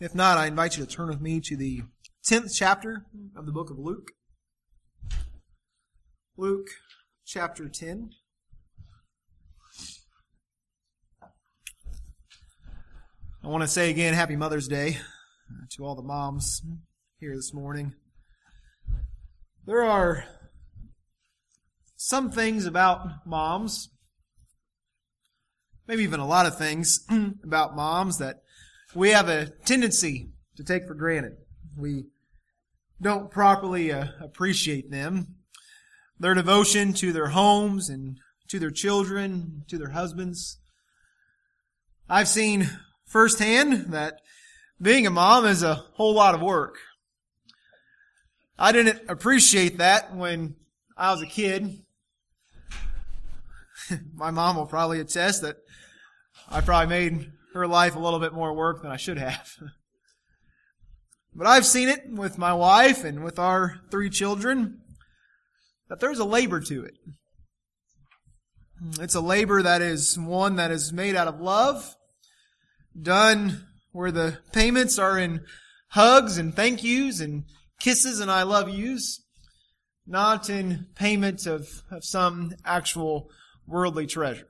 If not, I invite you to turn with me to the 10th chapter of the book of Luke. Luke chapter 10. I want to say again, Happy Mother's Day to all the moms here this morning. There are some things about moms, maybe even a lot of things about moms that we have a tendency to take for granted. We don't properly uh, appreciate them. Their devotion to their homes and to their children, to their husbands. I've seen firsthand that being a mom is a whole lot of work. I didn't appreciate that when I was a kid. My mom will probably attest that I probably made her life a little bit more work than I should have. but I've seen it with my wife and with our three children that there's a labor to it. It's a labor that is one that is made out of love, done where the payments are in hugs and thank yous and kisses and I love yous, not in payment of, of some actual worldly treasure.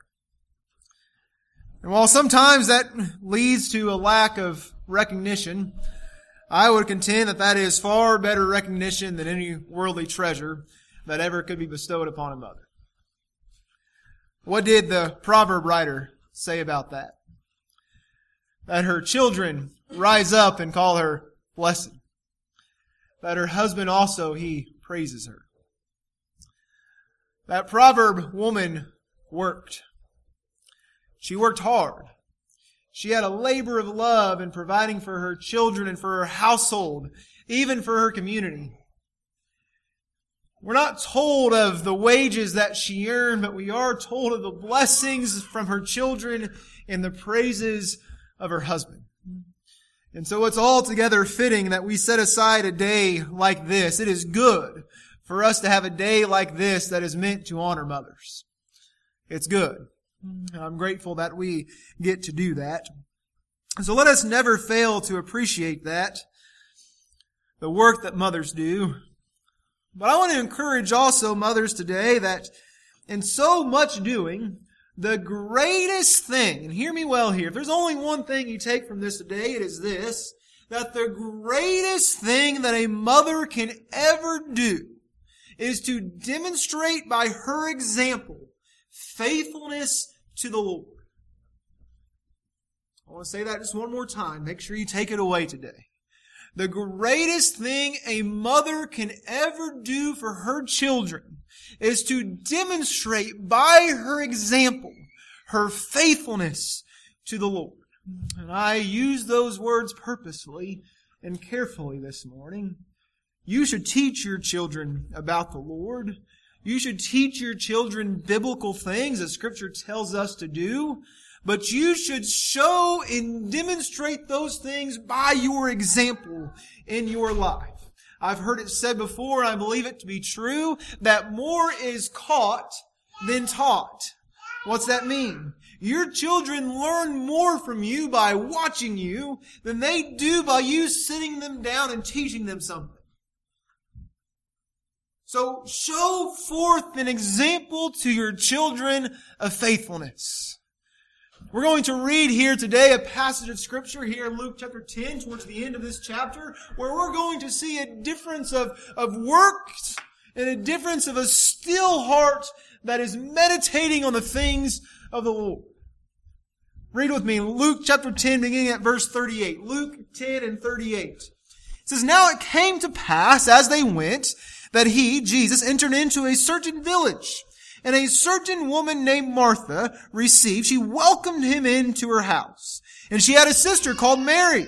And while sometimes that leads to a lack of recognition, I would contend that that is far better recognition than any worldly treasure that ever could be bestowed upon a mother. What did the proverb writer say about that? That her children rise up and call her blessed. That her husband also, he praises her. That proverb woman worked. She worked hard. She had a labor of love in providing for her children and for her household, even for her community. We're not told of the wages that she earned, but we are told of the blessings from her children and the praises of her husband. And so it's altogether fitting that we set aside a day like this. It is good for us to have a day like this that is meant to honor mothers. It's good. And I'm grateful that we get to do that. So let us never fail to appreciate that, the work that mothers do. But I want to encourage also mothers today that in so much doing, the greatest thing, and hear me well here, if there's only one thing you take from this today, it is this, that the greatest thing that a mother can ever do is to demonstrate by her example faithfulness to the Lord. I want to say that just one more time. Make sure you take it away today. The greatest thing a mother can ever do for her children is to demonstrate by her example her faithfulness to the Lord. And I use those words purposely and carefully this morning. You should teach your children about the Lord. You should teach your children biblical things as scripture tells us to do. But you should show and demonstrate those things by your example in your life. I've heard it said before, and I believe it to be true, that more is caught than taught. What's that mean? Your children learn more from you by watching you than they do by you sitting them down and teaching them something. So show forth an example to your children of faithfulness. We're going to read here today a passage of scripture here in Luke chapter 10 towards the end of this chapter where we're going to see a difference of, of works and a difference of a still heart that is meditating on the things of the Lord. Read with me Luke chapter 10 beginning at verse 38. Luke 10 and 38. It says, Now it came to pass as they went that he, Jesus, entered into a certain village. And a certain woman named Martha received, she welcomed him into her house. And she had a sister called Mary,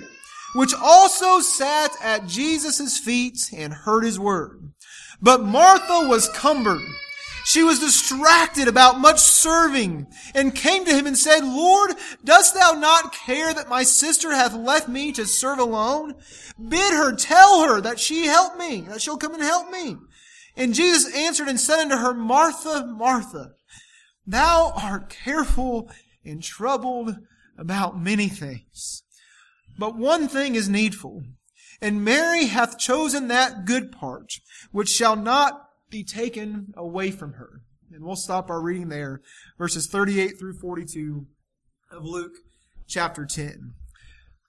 which also sat at Jesus' feet and heard his word. But Martha was cumbered. She was distracted about much serving and came to him and said, Lord, dost thou not care that my sister hath left me to serve alone? Bid her, tell her that she help me, that she'll come and help me. And Jesus answered and said unto her, Martha, Martha, thou art careful and troubled about many things. But one thing is needful, and Mary hath chosen that good part, which shall not be taken away from her. And we'll stop our reading there, verses 38 through 42 of Luke chapter 10.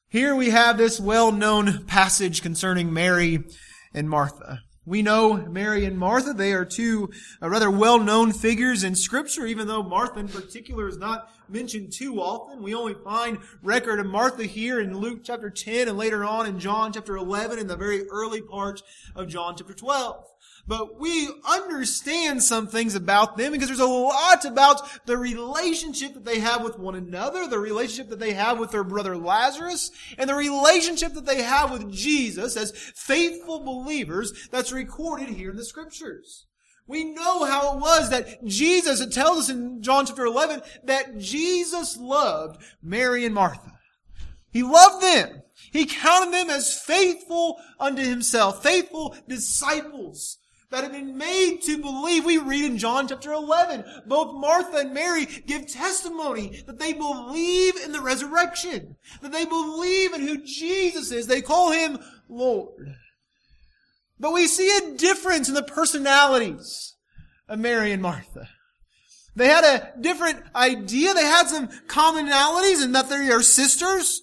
Here we have this well-known passage concerning Mary and Martha. We know Mary and Martha, they are two uh, rather well-known figures in scripture, even though Martha in particular is not mentioned too often. We only find record of Martha here in Luke chapter 10 and later on in John chapter 11 in the very early part of John chapter 12. But we understand some things about them because there's a lot about the relationship that they have with one another, the relationship that they have with their brother Lazarus, and the relationship that they have with Jesus as faithful believers that's recorded here in the scriptures. We know how it was that Jesus, it tells us in John chapter 11, that Jesus loved Mary and Martha. He loved them. He counted them as faithful unto himself, faithful disciples that have been made to believe. We read in John chapter 11, both Martha and Mary give testimony that they believe in the resurrection, that they believe in who Jesus is. They call him Lord. But we see a difference in the personalities of Mary and Martha. They had a different idea. They had some commonalities in that they are sisters.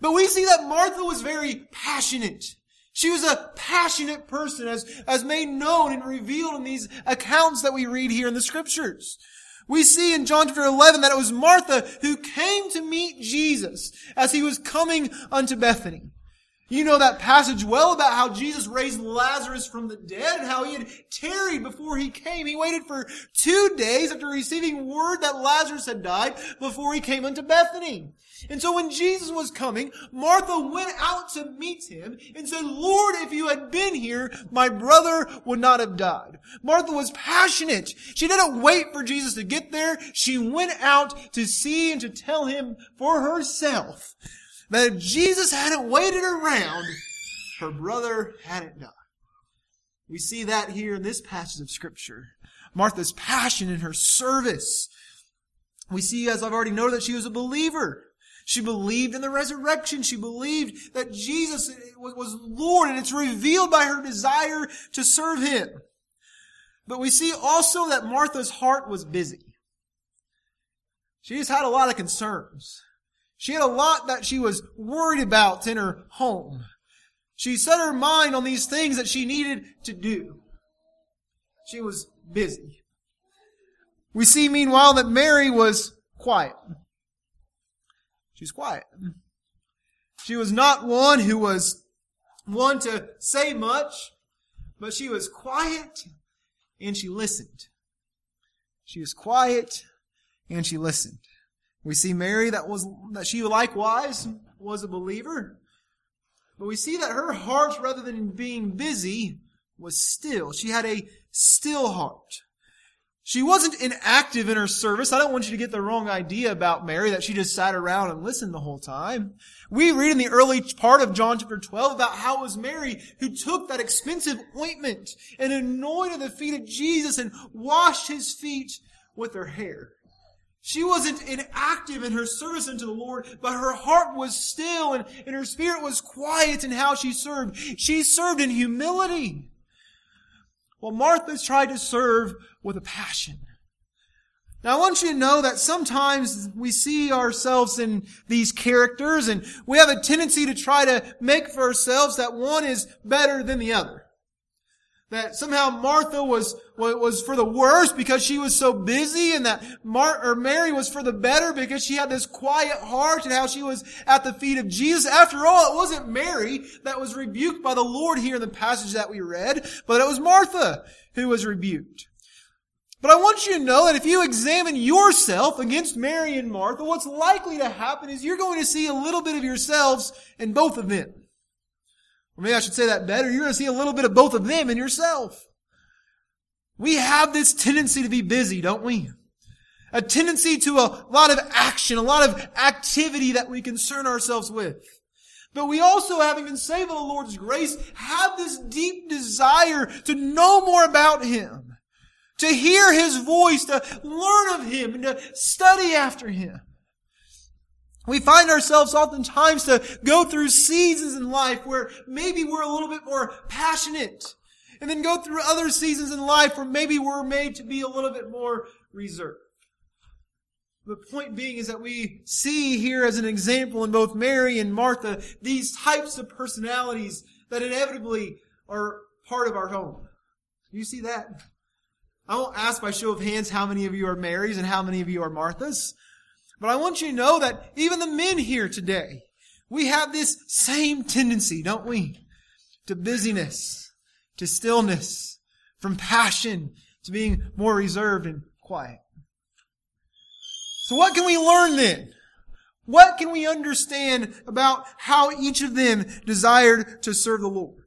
But we see that Martha was very passionate. She was a passionate person as, as made known and revealed in these accounts that we read here in the scriptures. We see in John chapter 11 that it was Martha who came to meet Jesus as he was coming unto Bethany. You know that passage well about how Jesus raised Lazarus from the dead and how he had tarried before he came. He waited for two days after receiving word that Lazarus had died before he came unto Bethany. And so when Jesus was coming, Martha went out to meet him and said, Lord, if you had been here, my brother would not have died. Martha was passionate. She didn't wait for Jesus to get there. She went out to see and to tell him for herself that if Jesus hadn't waited around, her brother hadn't died. We see that here in this passage of scripture. Martha's passion in her service. We see, as I've already noted, that she was a believer. She believed in the resurrection. She believed that Jesus was Lord, and it's revealed by her desire to serve Him. But we see also that Martha's heart was busy. She just had a lot of concerns. She had a lot that she was worried about in her home. She set her mind on these things that she needed to do. She was busy. We see meanwhile that Mary was quiet. She's quiet. She was not one who was one to say much, but she was quiet and she listened. She was quiet and she listened. We see Mary that was, that she likewise was a believer. But we see that her heart, rather than being busy, was still. She had a still heart. She wasn't inactive in her service. I don't want you to get the wrong idea about Mary that she just sat around and listened the whole time. We read in the early part of John chapter 12 about how it was Mary who took that expensive ointment and anointed the feet of Jesus and washed his feet with her hair. She wasn't inactive in her service unto the Lord, but her heart was still and, and her spirit was quiet in how she served. She served in humility. Well, Martha's tried to serve with a passion. Now I want you to know that sometimes we see ourselves in these characters and we have a tendency to try to make for ourselves that one is better than the other that somehow Martha was, was for the worse because she was so busy and that Mar- or Mary was for the better because she had this quiet heart and how she was at the feet of Jesus. After all, it wasn't Mary that was rebuked by the Lord here in the passage that we read, but it was Martha who was rebuked. But I want you to know that if you examine yourself against Mary and Martha, what's likely to happen is you're going to see a little bit of yourselves in both of them. Maybe I should say that better. You're going to see a little bit of both of them in yourself. We have this tendency to be busy, don't we? A tendency to a lot of action, a lot of activity that we concern ourselves with. But we also, having been saved by the Lord's grace, have this deep desire to know more about Him, to hear His voice, to learn of Him, and to study after Him. We find ourselves oftentimes to go through seasons in life where maybe we're a little bit more passionate. And then go through other seasons in life where maybe we're made to be a little bit more reserved. The point being is that we see here as an example in both Mary and Martha these types of personalities that inevitably are part of our home. You see that? I won't ask by show of hands how many of you are Marys and how many of you are Marthas. But I want you to know that even the men here today, we have this same tendency, don't we? To busyness, to stillness, from passion to being more reserved and quiet. So what can we learn then? What can we understand about how each of them desired to serve the Lord?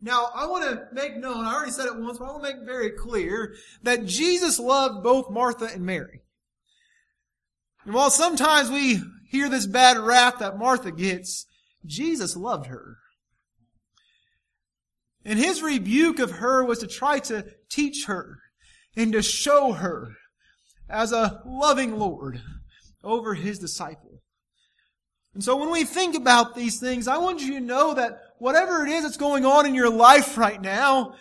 Now, I want to make known, I already said it once, but I want to make very clear that Jesus loved both Martha and Mary. And while sometimes we hear this bad rap that Martha gets, Jesus loved her. And his rebuke of her was to try to teach her and to show her as a loving Lord over his disciple. And so when we think about these things, I want you to know that whatever it is that's going on in your life right now,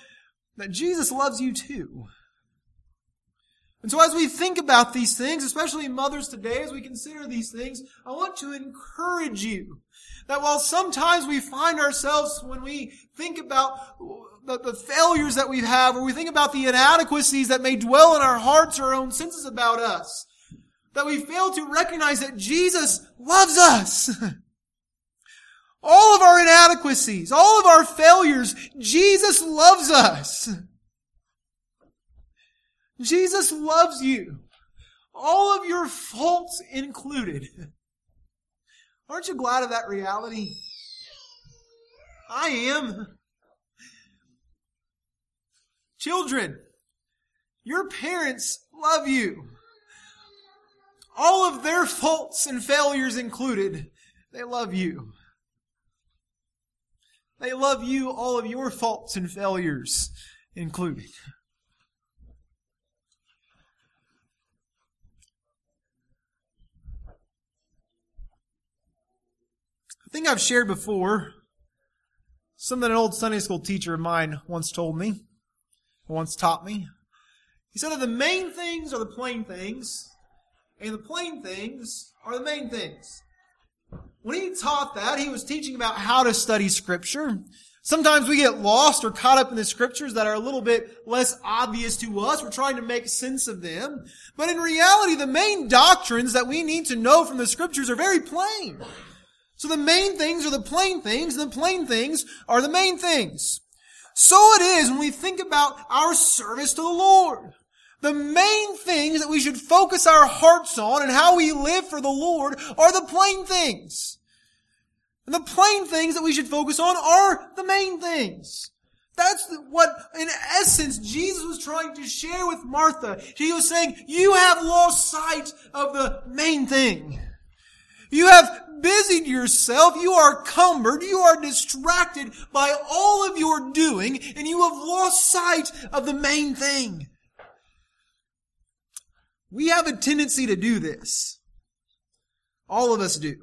that Jesus loves you too. And so as we think about these things, especially mothers today, as we consider these things, I want to encourage you that while sometimes we find ourselves when we think about the, the, failures that we have, or we think about the inadequacies that may dwell in our hearts or our own senses about us, that we fail to recognize that Jesus loves us. all of our inadequacies, all of our failures, Jesus loves us. Jesus loves you. All of your faults included. Aren't you glad of that reality? I am. Children, your parents love you. All of their faults and failures included, they love you. They love you, all of your faults and failures included. Think I've shared before something an old Sunday school teacher of mine once told me once taught me. He said that the main things are the plain things, and the plain things are the main things. When he taught that, he was teaching about how to study Scripture. Sometimes we get lost or caught up in the Scriptures that are a little bit less obvious to us. We're trying to make sense of them. But in reality, the main doctrines that we need to know from the Scriptures are very plain. So the main things are the plain things, and the plain things are the main things. So it is when we think about our service to the Lord. The main things that we should focus our hearts on and how we live for the Lord are the plain things. And the plain things that we should focus on are the main things. That's what, in essence, Jesus was trying to share with Martha. He was saying, you have lost sight of the main thing. You have busied yourself, you are cumbered, you are distracted by all of your doing, and you have lost sight of the main thing. We have a tendency to do this. All of us do.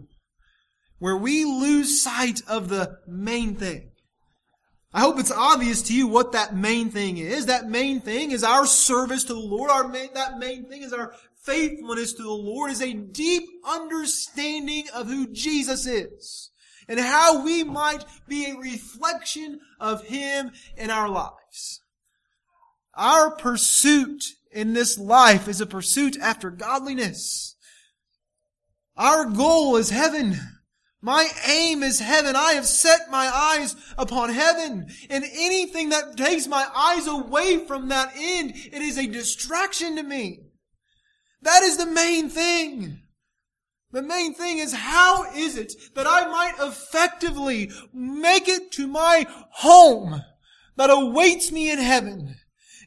Where we lose sight of the main thing. I hope it's obvious to you what that main thing is. That main thing is our service to the Lord. Our main, that main thing is our faithfulness to the Lord is a deep understanding of who Jesus is and how we might be a reflection of Him in our lives. Our pursuit in this life is a pursuit after godliness. Our goal is heaven. My aim is heaven. I have set my eyes upon heaven. And anything that takes my eyes away from that end, it is a distraction to me. That is the main thing. The main thing is how is it that I might effectively make it to my home that awaits me in heaven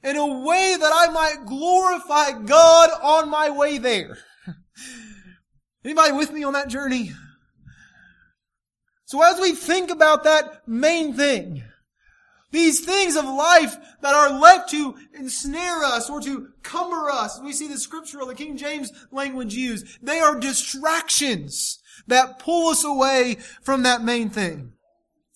in a way that I might glorify God on my way there. Anybody with me on that journey? So as we think about that main thing, These things of life that are left to ensnare us or to cumber us. We see the scriptural, the King James language used. They are distractions that pull us away from that main thing.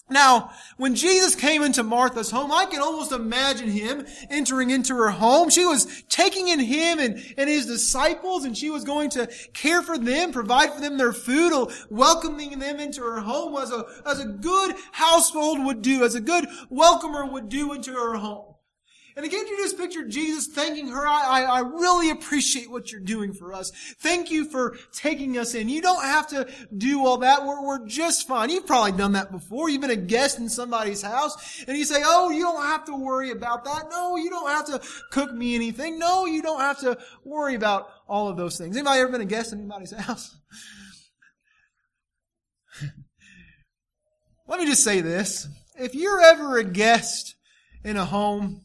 Now, when Jesus came into Martha's home, I can almost imagine him entering into her home. She was taking in him and, and his disciples, and she was going to care for them, provide for them their food, welcoming them into her home as a, as a good household would do, as a good welcomer would do into her home. And again, you just picture Jesus thanking her. I, I, I, really appreciate what you're doing for us. Thank you for taking us in. You don't have to do all that. We're, we're just fine. You've probably done that before. You've been a guest in somebody's house and you say, Oh, you don't have to worry about that. No, you don't have to cook me anything. No, you don't have to worry about all of those things. Anybody ever been a guest in anybody's house? Let me just say this. If you're ever a guest in a home,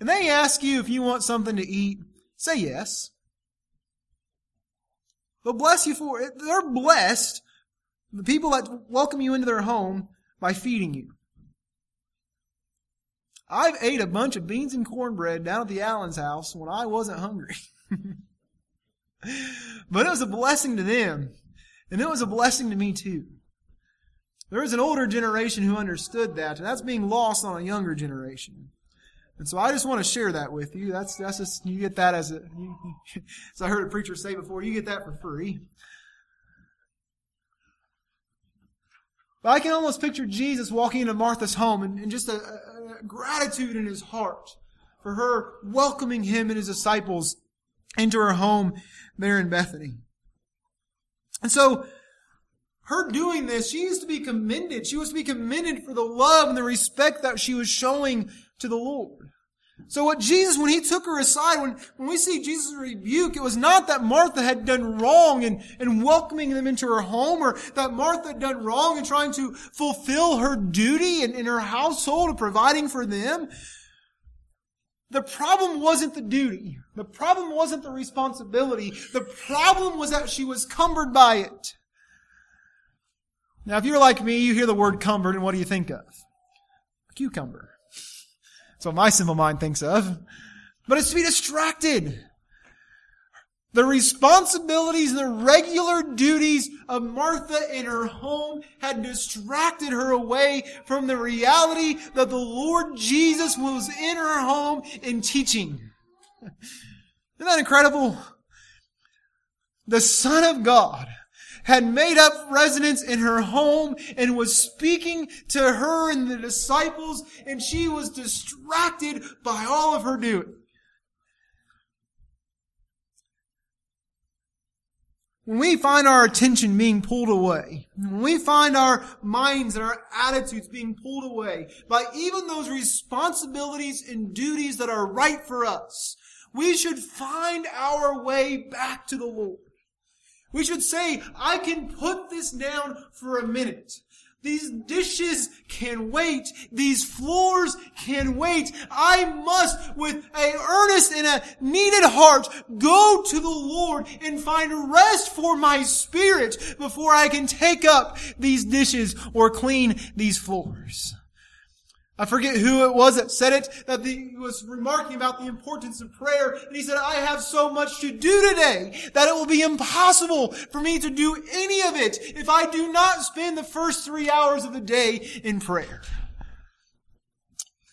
and they ask you if you want something to eat, say yes. They'll bless you for it. They're blessed, the people that welcome you into their home, by feeding you. I've ate a bunch of beans and cornbread down at the Allen's house when I wasn't hungry. but it was a blessing to them, and it was a blessing to me too. There is an older generation who understood that, and that's being lost on a younger generation. And so I just want to share that with you. That's that's just you get that as a as I heard a preacher say before, you get that for free. But I can almost picture Jesus walking into Martha's home and, and just a, a, gratitude in his heart for her welcoming him and his disciples into her home there in Bethany. And so her doing this, she used to be commended. She was to be commended for the love and the respect that she was showing to the Lord. So what Jesus, when he took her aside, when, when we see Jesus rebuke, it was not that Martha had done wrong in, in welcoming them into her home or that Martha had done wrong in trying to fulfill her duty in, in her household of providing for them. The problem wasn't the duty. The problem wasn't the responsibility. The problem was that she was cumbered by it. Now, if you're like me, you hear the word cumbered, and what do you think of? A cucumber. What my simple mind thinks of. But it's to be distracted. The responsibilities and the regular duties of Martha in her home had distracted her away from the reality that the Lord Jesus was in her home in teaching. Isn't that incredible? The Son of God had made up residence in her home and was speaking to her and the disciples, and she was distracted by all of her doing. When we find our attention being pulled away, when we find our minds and our attitudes being pulled away by even those responsibilities and duties that are right for us, we should find our way back to the Lord. We should say, I can put this down for a minute. These dishes can wait. These floors can wait. I must, with a earnest and a needed heart, go to the Lord and find rest for my spirit before I can take up these dishes or clean these floors. I forget who it was that said it, that he was remarking about the importance of prayer. And he said, I have so much to do today that it will be impossible for me to do any of it if I do not spend the first three hours of the day in prayer.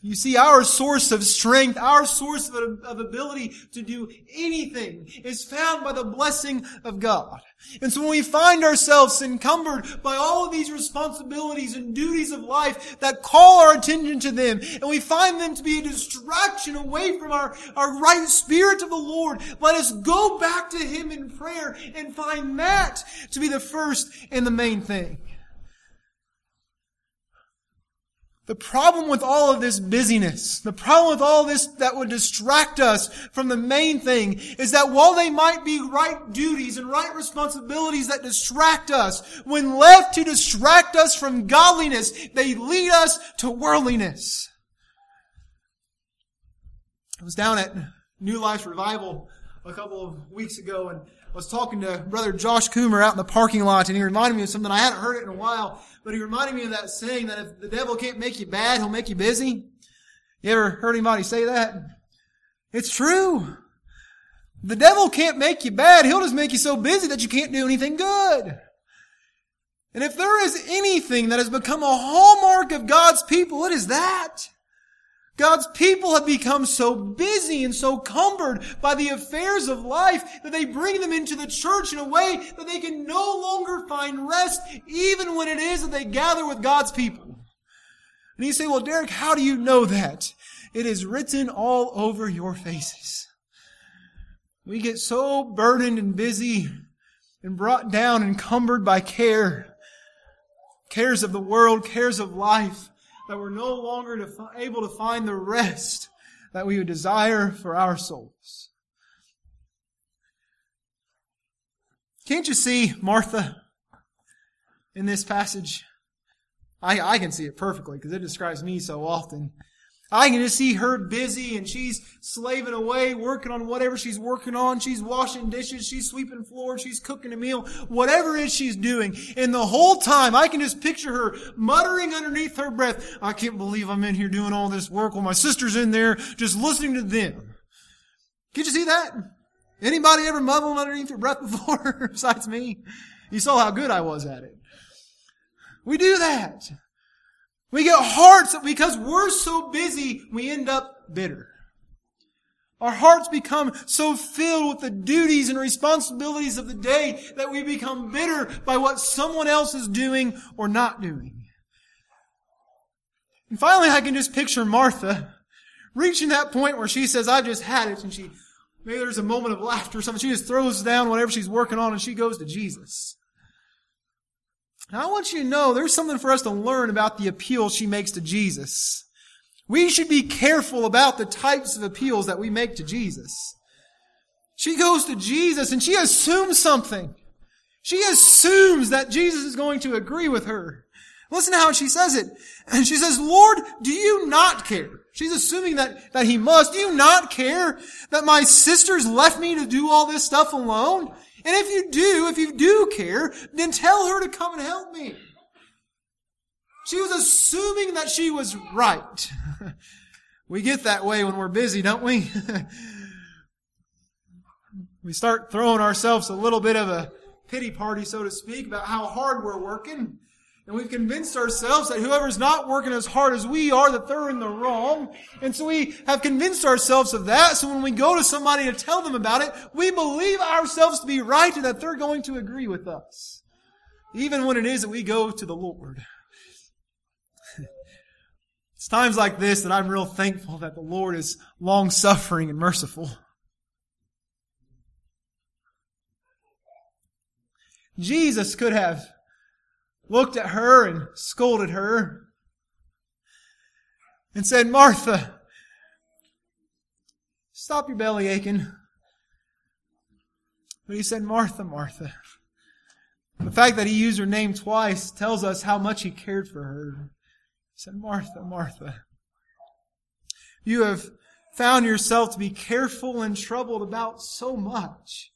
You see, our source of strength, our source of, of ability to do anything is found by the blessing of God. And so when we find ourselves encumbered by all of these responsibilities and duties of life that call our attention to them, and we find them to be a distraction away from our, our right spirit of the Lord, let us go back to Him in prayer and find that to be the first and the main thing. The problem with all of this busyness, the problem with all this that would distract us from the main thing is that while they might be right duties and right responsibilities that distract us, when left to distract us from godliness, they lead us to worldliness. I was down at New Life Revival a couple of weeks ago and was talking to Brother Josh Coomer out in the parking lot and he reminded me of something I hadn't heard it in a while but he reminded me of that saying that if the devil can't make you bad, he'll make you busy. You ever heard anybody say that? It's true. The devil can't make you bad. He'll just make you so busy that you can't do anything good. And if there is anything that has become a hallmark of God's people, it is that. God's people have become so busy and so cumbered by the affairs of life that they bring them into the church in a way that they can no longer find rest, even when it is that they gather with God's people. And you say, well, Derek, how do you know that? It is written all over your faces. We get so burdened and busy and brought down and cumbered by care, cares of the world, cares of life, that we're no longer to, able to find the rest that we would desire for our souls. Can't you see Martha in this passage? I, I can see it perfectly because it describes me so often. I can just see her busy and she's slaving away, working on whatever she's working on. She's washing dishes, she's sweeping floors, she's cooking a meal, whatever it is she's doing. And the whole time, I can just picture her muttering underneath her breath, I can't believe I'm in here doing all this work while my sister's in there just listening to them. Can you see that? Anybody ever muddled underneath their breath before besides me? You saw how good I was at it. We do that. We get hearts that because we're so busy, we end up bitter. Our hearts become so filled with the duties and responsibilities of the day that we become bitter by what someone else is doing or not doing. And finally, I can just picture Martha reaching that point where she says, I've just had it. And she, maybe there's a moment of laughter or something. She just throws down whatever she's working on and she goes to Jesus. Now I want you to know there's something for us to learn about the appeal she makes to Jesus. We should be careful about the types of appeals that we make to Jesus. She goes to Jesus and she assumes something. She assumes that Jesus is going to agree with her. Listen to how she says it. And she says, Lord, do you not care? She's assuming that, that he must. Do you not care that my sisters left me to do all this stuff alone? And if you do, if you do care, then tell her to come and help me. She was assuming that she was right. we get that way when we're busy, don't we? we start throwing ourselves a little bit of a pity party, so to speak, about how hard we're working. And we've convinced ourselves that whoever's not working as hard as we are, that they're in the wrong. And so we have convinced ourselves of that. So when we go to somebody to tell them about it, we believe ourselves to be right and that they're going to agree with us. Even when it is that we go to the Lord. it's times like this that I'm real thankful that the Lord is long suffering and merciful. Jesus could have looked at her and scolded her and said, Martha, stop your belly aching. But he said, Martha, Martha. The fact that he used her name twice tells us how much he cared for her. He said, Martha, Martha. You have found yourself to be careful and troubled about so much.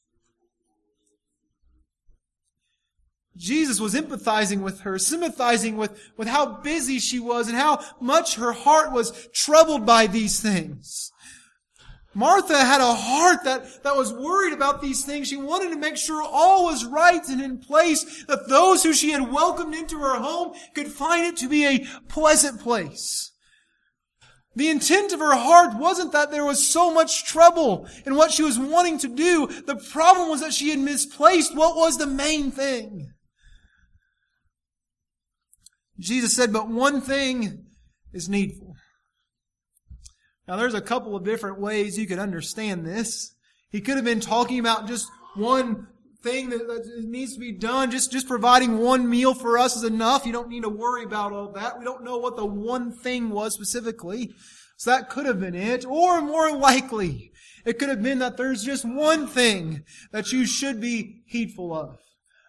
Jesus was empathizing with her, sympathizing with, with how busy she was and how much her heart was troubled by these things. Martha had a heart that, that was worried about these things. She wanted to make sure all was right and in place, that those who she had welcomed into her home could find it to be a pleasant place. The intent of her heart wasn't that there was so much trouble in what she was wanting to do. The problem was that she had misplaced what was the main thing. Jesus said, but one thing is needful. Now there's a couple of different ways you could understand this. He could have been talking about just one thing that, that, needs to be done. Just, just providing one meal for us is enough. You don't need to worry about all that. We don't know what the one thing was specifically. So that could have been it. Or more likely, it could have been that there's just one thing that you should be heedful of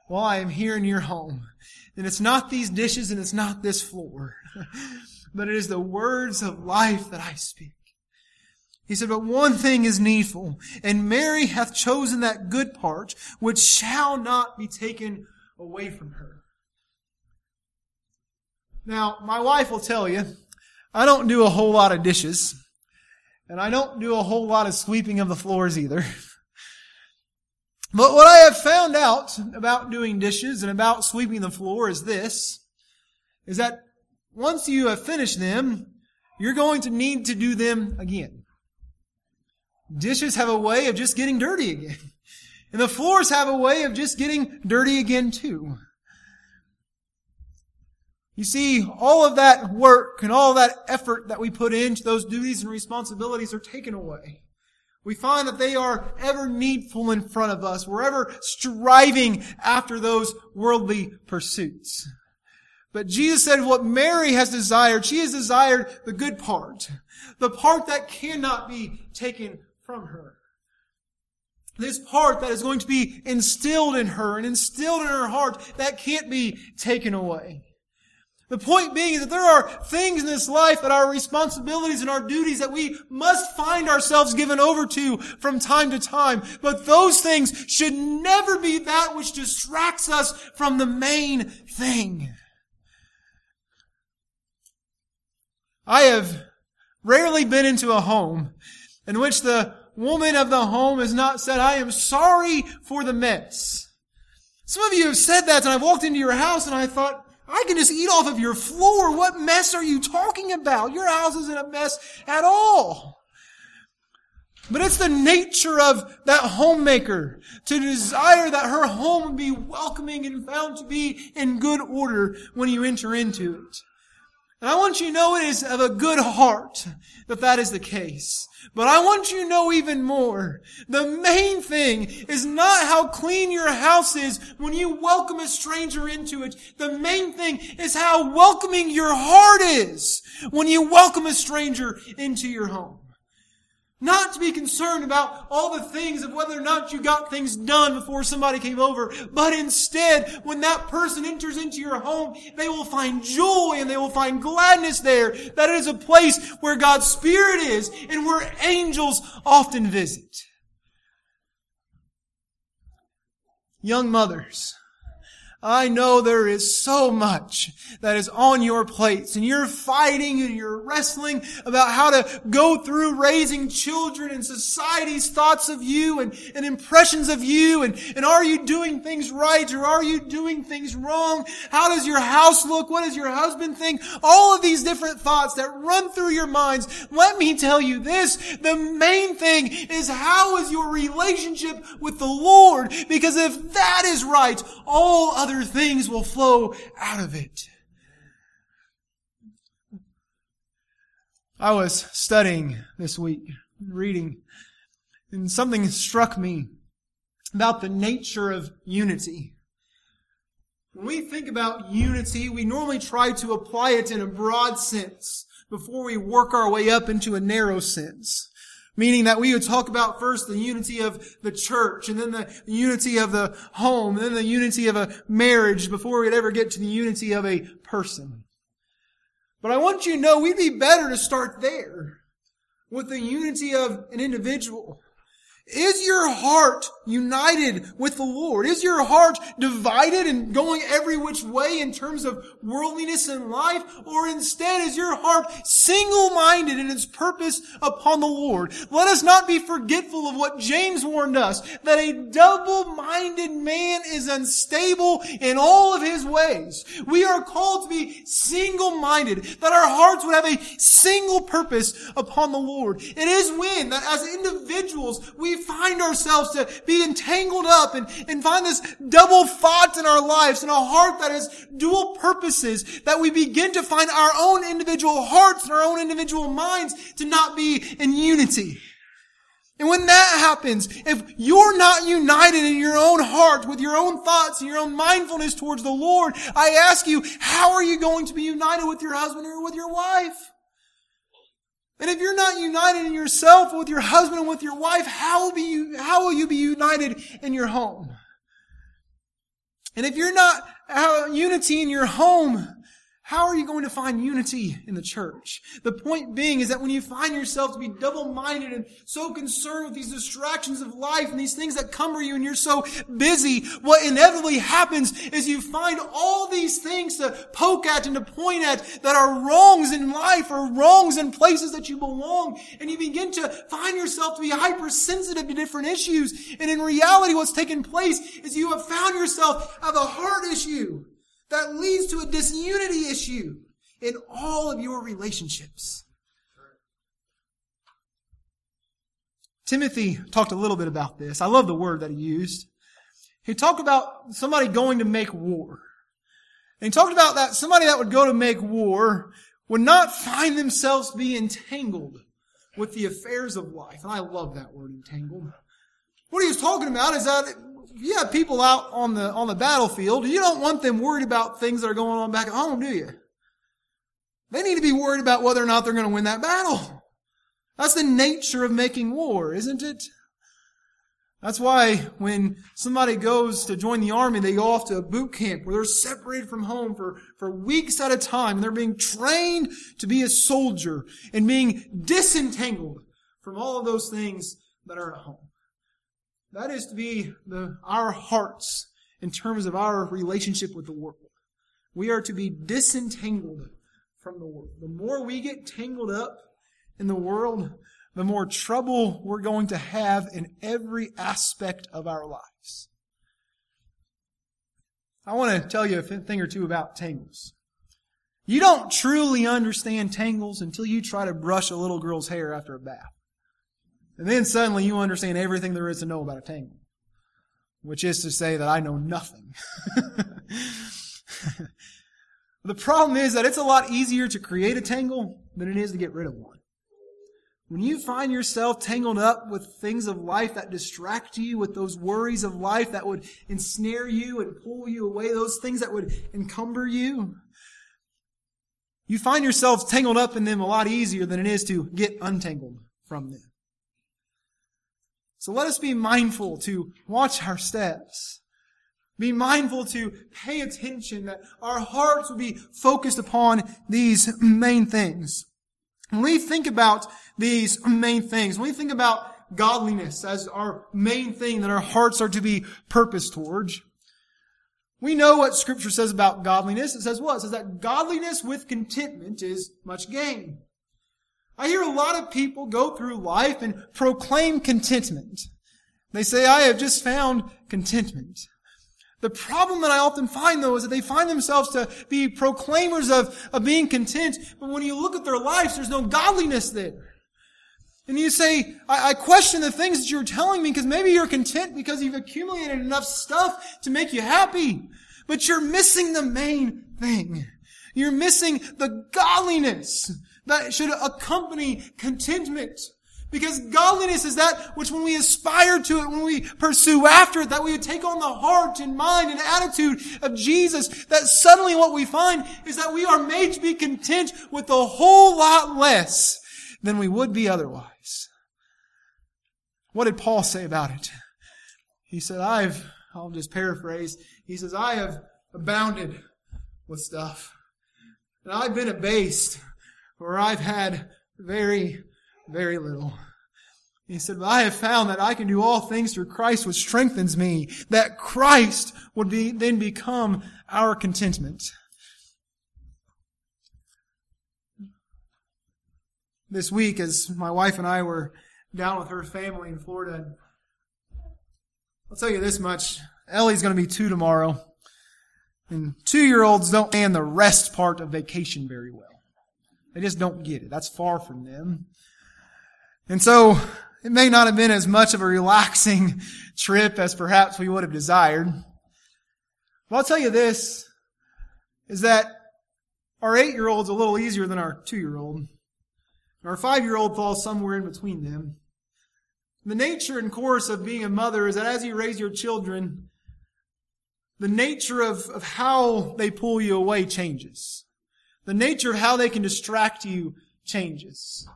while I am here in your home. And it's not these dishes and it's not this floor, but it is the words of life that I speak. He said, but one thing is needful, and Mary hath chosen that good part, which shall not be taken away from her. Now, my wife will tell you, I don't do a whole lot of dishes. And I don't do a whole lot of sweeping of the floors either. But what I have found out about doing dishes and about sweeping the floor is this, is that once you have finished them, you're going to need to do them again. Dishes have a way of just getting dirty again. And the floors have a way of just getting dirty again too. You see, all of that work and all that effort that we put into those duties and responsibilities are taken away. We find that they are ever needful in front of us. We're ever striving after those worldly pursuits. But Jesus said what Mary has desired, she has desired the good part. The part that cannot be taken from her. This part that is going to be instilled in her and instilled in her heart that can't be taken away. The point being is that there are things in this life that are responsibilities and our duties that we must find ourselves given over to from time to time. But those things should never be that which distracts us from the main thing. I have rarely been into a home in which the woman of the home has not said, I am sorry for the mess. Some of you have said that and I've walked into your house and I thought, I can just eat off of your floor. What mess are you talking about? Your house isn't a mess at all. But it's the nature of that homemaker to desire that her home be welcoming and found to be in good order when you enter into it. And I want you to know it is of a good heart that that is the case. But I want you to know even more. The main thing is not how clean your house is when you welcome a stranger into it. The main thing is how welcoming your heart is when you welcome a stranger into your home. Not to be concerned about all the things of whether or not you got things done before somebody came over, but instead, when that person enters into your home, they will find joy and they will find gladness there. That is a place where God's Spirit is and where angels often visit. Young mothers, I know there is so much that is on your plates and you're fighting and you're wrestling about how to go through raising children and society's thoughts of you and, and impressions of you and, and are you doing things right or are you doing things wrong? How does your house look? What does your husband think? All of these different thoughts that run through your minds. Let me tell you this. The main thing is how is your relationship with the Lord? Because if that is right, all other other things will flow out of it. I was studying this week, reading, and something struck me about the nature of unity. When we think about unity, we normally try to apply it in a broad sense before we work our way up into a narrow sense. Meaning that we would talk about first the unity of the church, and then the unity of the home, and then the unity of a marriage before we'd ever get to the unity of a person. But I want you to know we'd be better to start there with the unity of an individual. Is your heart united with the Lord? Is your heart divided and going every which way in terms of worldliness and life? Or instead is your heart single-minded in its purpose upon the Lord? Let us not be forgetful of what James warned us, that a double-minded man is unstable in all of his ways. We are called to be single-minded, that our hearts would have a single purpose upon the Lord. It is when that as individuals we find ourselves to be entangled up and, and find this double thought in our lives and a heart that has dual purposes that we begin to find our own individual hearts and our own individual minds to not be in unity. And when that happens, if you're not united in your own heart with your own thoughts and your own mindfulness towards the Lord, I ask you, how are you going to be united with your husband or with your wife? And if you're not united in yourself with your husband and with your wife, how will, be you, how will you be united in your home? And if you're not unity in your home, how are you going to find unity in the church? The point being is that when you find yourself to be double-minded and so concerned with these distractions of life and these things that cumber you and you're so busy, what inevitably happens is you find all these things to poke at and to point at that are wrongs in life or wrongs in places that you belong. And you begin to find yourself to be hypersensitive to different issues. And in reality, what's taken place is you have found yourself have a heart issue that leads to a disunity issue in all of your relationships. Timothy talked a little bit about this. I love the word that he used. He talked about somebody going to make war. And he talked about that somebody that would go to make war would not find themselves be entangled with the affairs of life. And I love that word entangled. What he was talking about is that you have people out on the, on the battlefield, you don't want them worried about things that are going on back at home, do you? They need to be worried about whether or not they're going to win that battle. That's the nature of making war, isn't it? That's why when somebody goes to join the army, they go off to a boot camp where they're separated from home for, for weeks at a time. And they're being trained to be a soldier and being disentangled from all of those things that are at home. That is to be the, our hearts in terms of our relationship with the world. We are to be disentangled from the world. The more we get tangled up in the world, the more trouble we're going to have in every aspect of our lives. I want to tell you a thing or two about tangles. You don't truly understand tangles until you try to brush a little girl's hair after a bath. And then suddenly you understand everything there is to know about a tangle. Which is to say that I know nothing. the problem is that it's a lot easier to create a tangle than it is to get rid of one. When you find yourself tangled up with things of life that distract you, with those worries of life that would ensnare you and pull you away, those things that would encumber you, you find yourself tangled up in them a lot easier than it is to get untangled from them. So let us be mindful to watch our steps. Be mindful to pay attention that our hearts will be focused upon these main things. When we think about these main things, when we think about godliness as our main thing that our hearts are to be purposed towards, we know what scripture says about godliness. It says what? It says that godliness with contentment is much gain. I hear a lot of people go through life and proclaim contentment. They say, I have just found contentment. The problem that I often find though is that they find themselves to be proclaimers of, of being content, but when you look at their lives, there's no godliness there. And you say, I, I question the things that you're telling me because maybe you're content because you've accumulated enough stuff to make you happy. But you're missing the main thing. You're missing the godliness that should accompany contentment. Because godliness is that which when we aspire to it, when we pursue after it, that we would take on the heart and mind and attitude of Jesus, that suddenly what we find is that we are made to be content with a whole lot less than we would be otherwise. What did Paul say about it? He said, I've, I'll just paraphrase, he says, I have abounded with stuff. And I've been abased where I've had very, very little. He said, well, I have found that I can do all things through Christ which strengthens me. That Christ would be, then become our contentment. This week, as my wife and I were down with her family in Florida, I'll tell you this much. Ellie's going to be two tomorrow. And two year olds don't stand the rest part of vacation very well. They just don't get it. That's far from them. And so it may not have been as much of a relaxing trip as perhaps we would have desired. But I'll tell you this, is that our eight-year-old's a little easier than our two-year-old. Our five-year-old falls somewhere in between them. The nature and course of being a mother is that as you raise your children, the nature of, of how they pull you away changes. The nature of how they can distract you changes.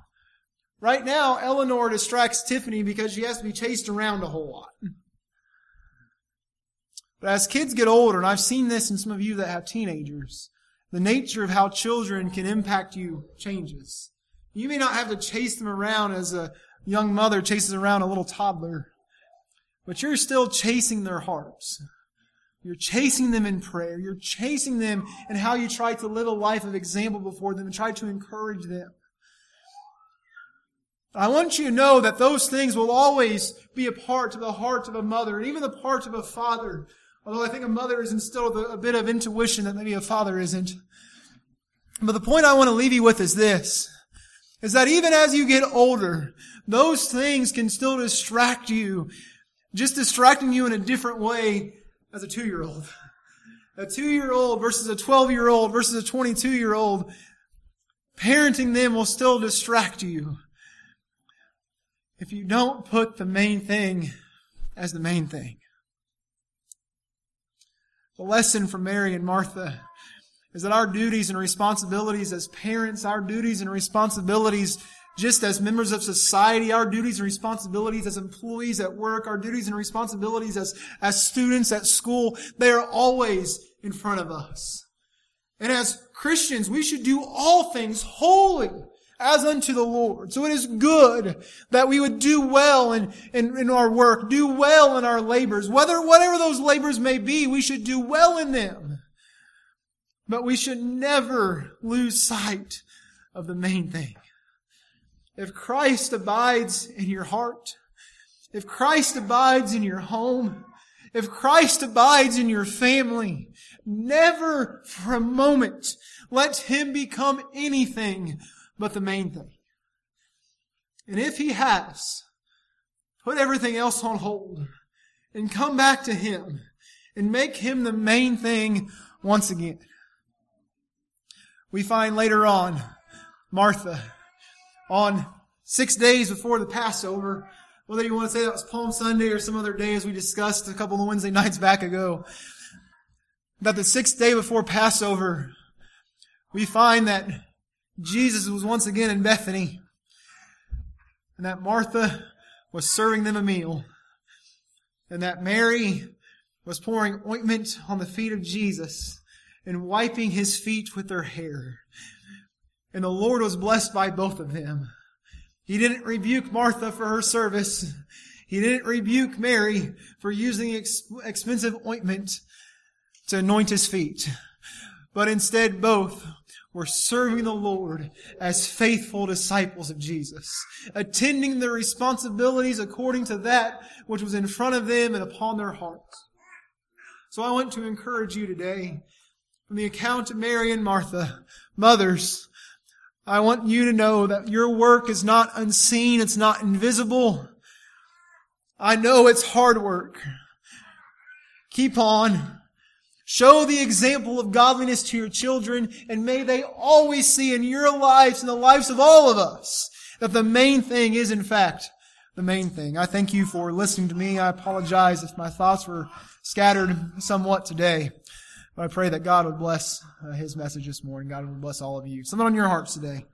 Right now, Eleanor distracts Tiffany because she has to be chased around a whole lot. But as kids get older, and I've seen this in some of you that have teenagers, the nature of how children can impact you changes. You may not have to chase them around as a young mother chases around a little toddler, but you're still chasing their hearts. You're chasing them in prayer. You're chasing them in how you try to live a life of example before them and try to encourage them. I want you to know that those things will always be a part of the heart of a mother and even the part of a father. Although I think a mother is instilled a bit of intuition that maybe a father isn't. But the point I want to leave you with is this, is that even as you get older, those things can still distract you, just distracting you in a different way as a two-year-old. A two-year-old versus a 12-year-old versus a 22-year-old, parenting them will still distract you if you don't put the main thing as the main thing. The lesson from Mary and Martha is that our duties and responsibilities as parents, our duties and responsibilities just as members of society, our duties and responsibilities as employees at work, our duties and responsibilities as, as students at school, they are always in front of us. And as Christians, we should do all things wholly as unto the Lord. So it is good that we would do well in, in, in, our work, do well in our labors. Whether, whatever those labors may be, we should do well in them. But we should never lose sight of the main thing. If Christ abides in your heart, if Christ abides in your home, if Christ abides in your family, never for a moment let him become anything but the main thing. And if he has, put everything else on hold and come back to him and make him the main thing once again. We find later on Martha on six days before the Passover, whether you want to say that was Palm Sunday or some other day as we discussed a couple of Wednesday nights back ago, that the sixth day before Passover, we find that Jesus was once again in Bethany and that Martha was serving them a meal and that Mary was pouring ointment on the feet of Jesus and wiping his feet with her hair. And the Lord was blessed by both of them. He didn't rebuke Martha for her service. He didn't rebuke Mary for using ex- expensive ointment to anoint his feet. But instead both were serving the Lord as faithful disciples of Jesus, attending their responsibilities according to that which was in front of them and upon their hearts. So I want to encourage you today from the account of Mary and Martha, mothers, I want you to know that your work is not unseen. It's not invisible. I know it's hard work. Keep on. Show the example of godliness to your children and may they always see in your lives and the lives of all of us that the main thing is in fact the main thing. I thank you for listening to me. I apologize if my thoughts were scattered somewhat today. But I pray that God would bless uh, his message this morning. God would bless all of you. Something on your hearts today.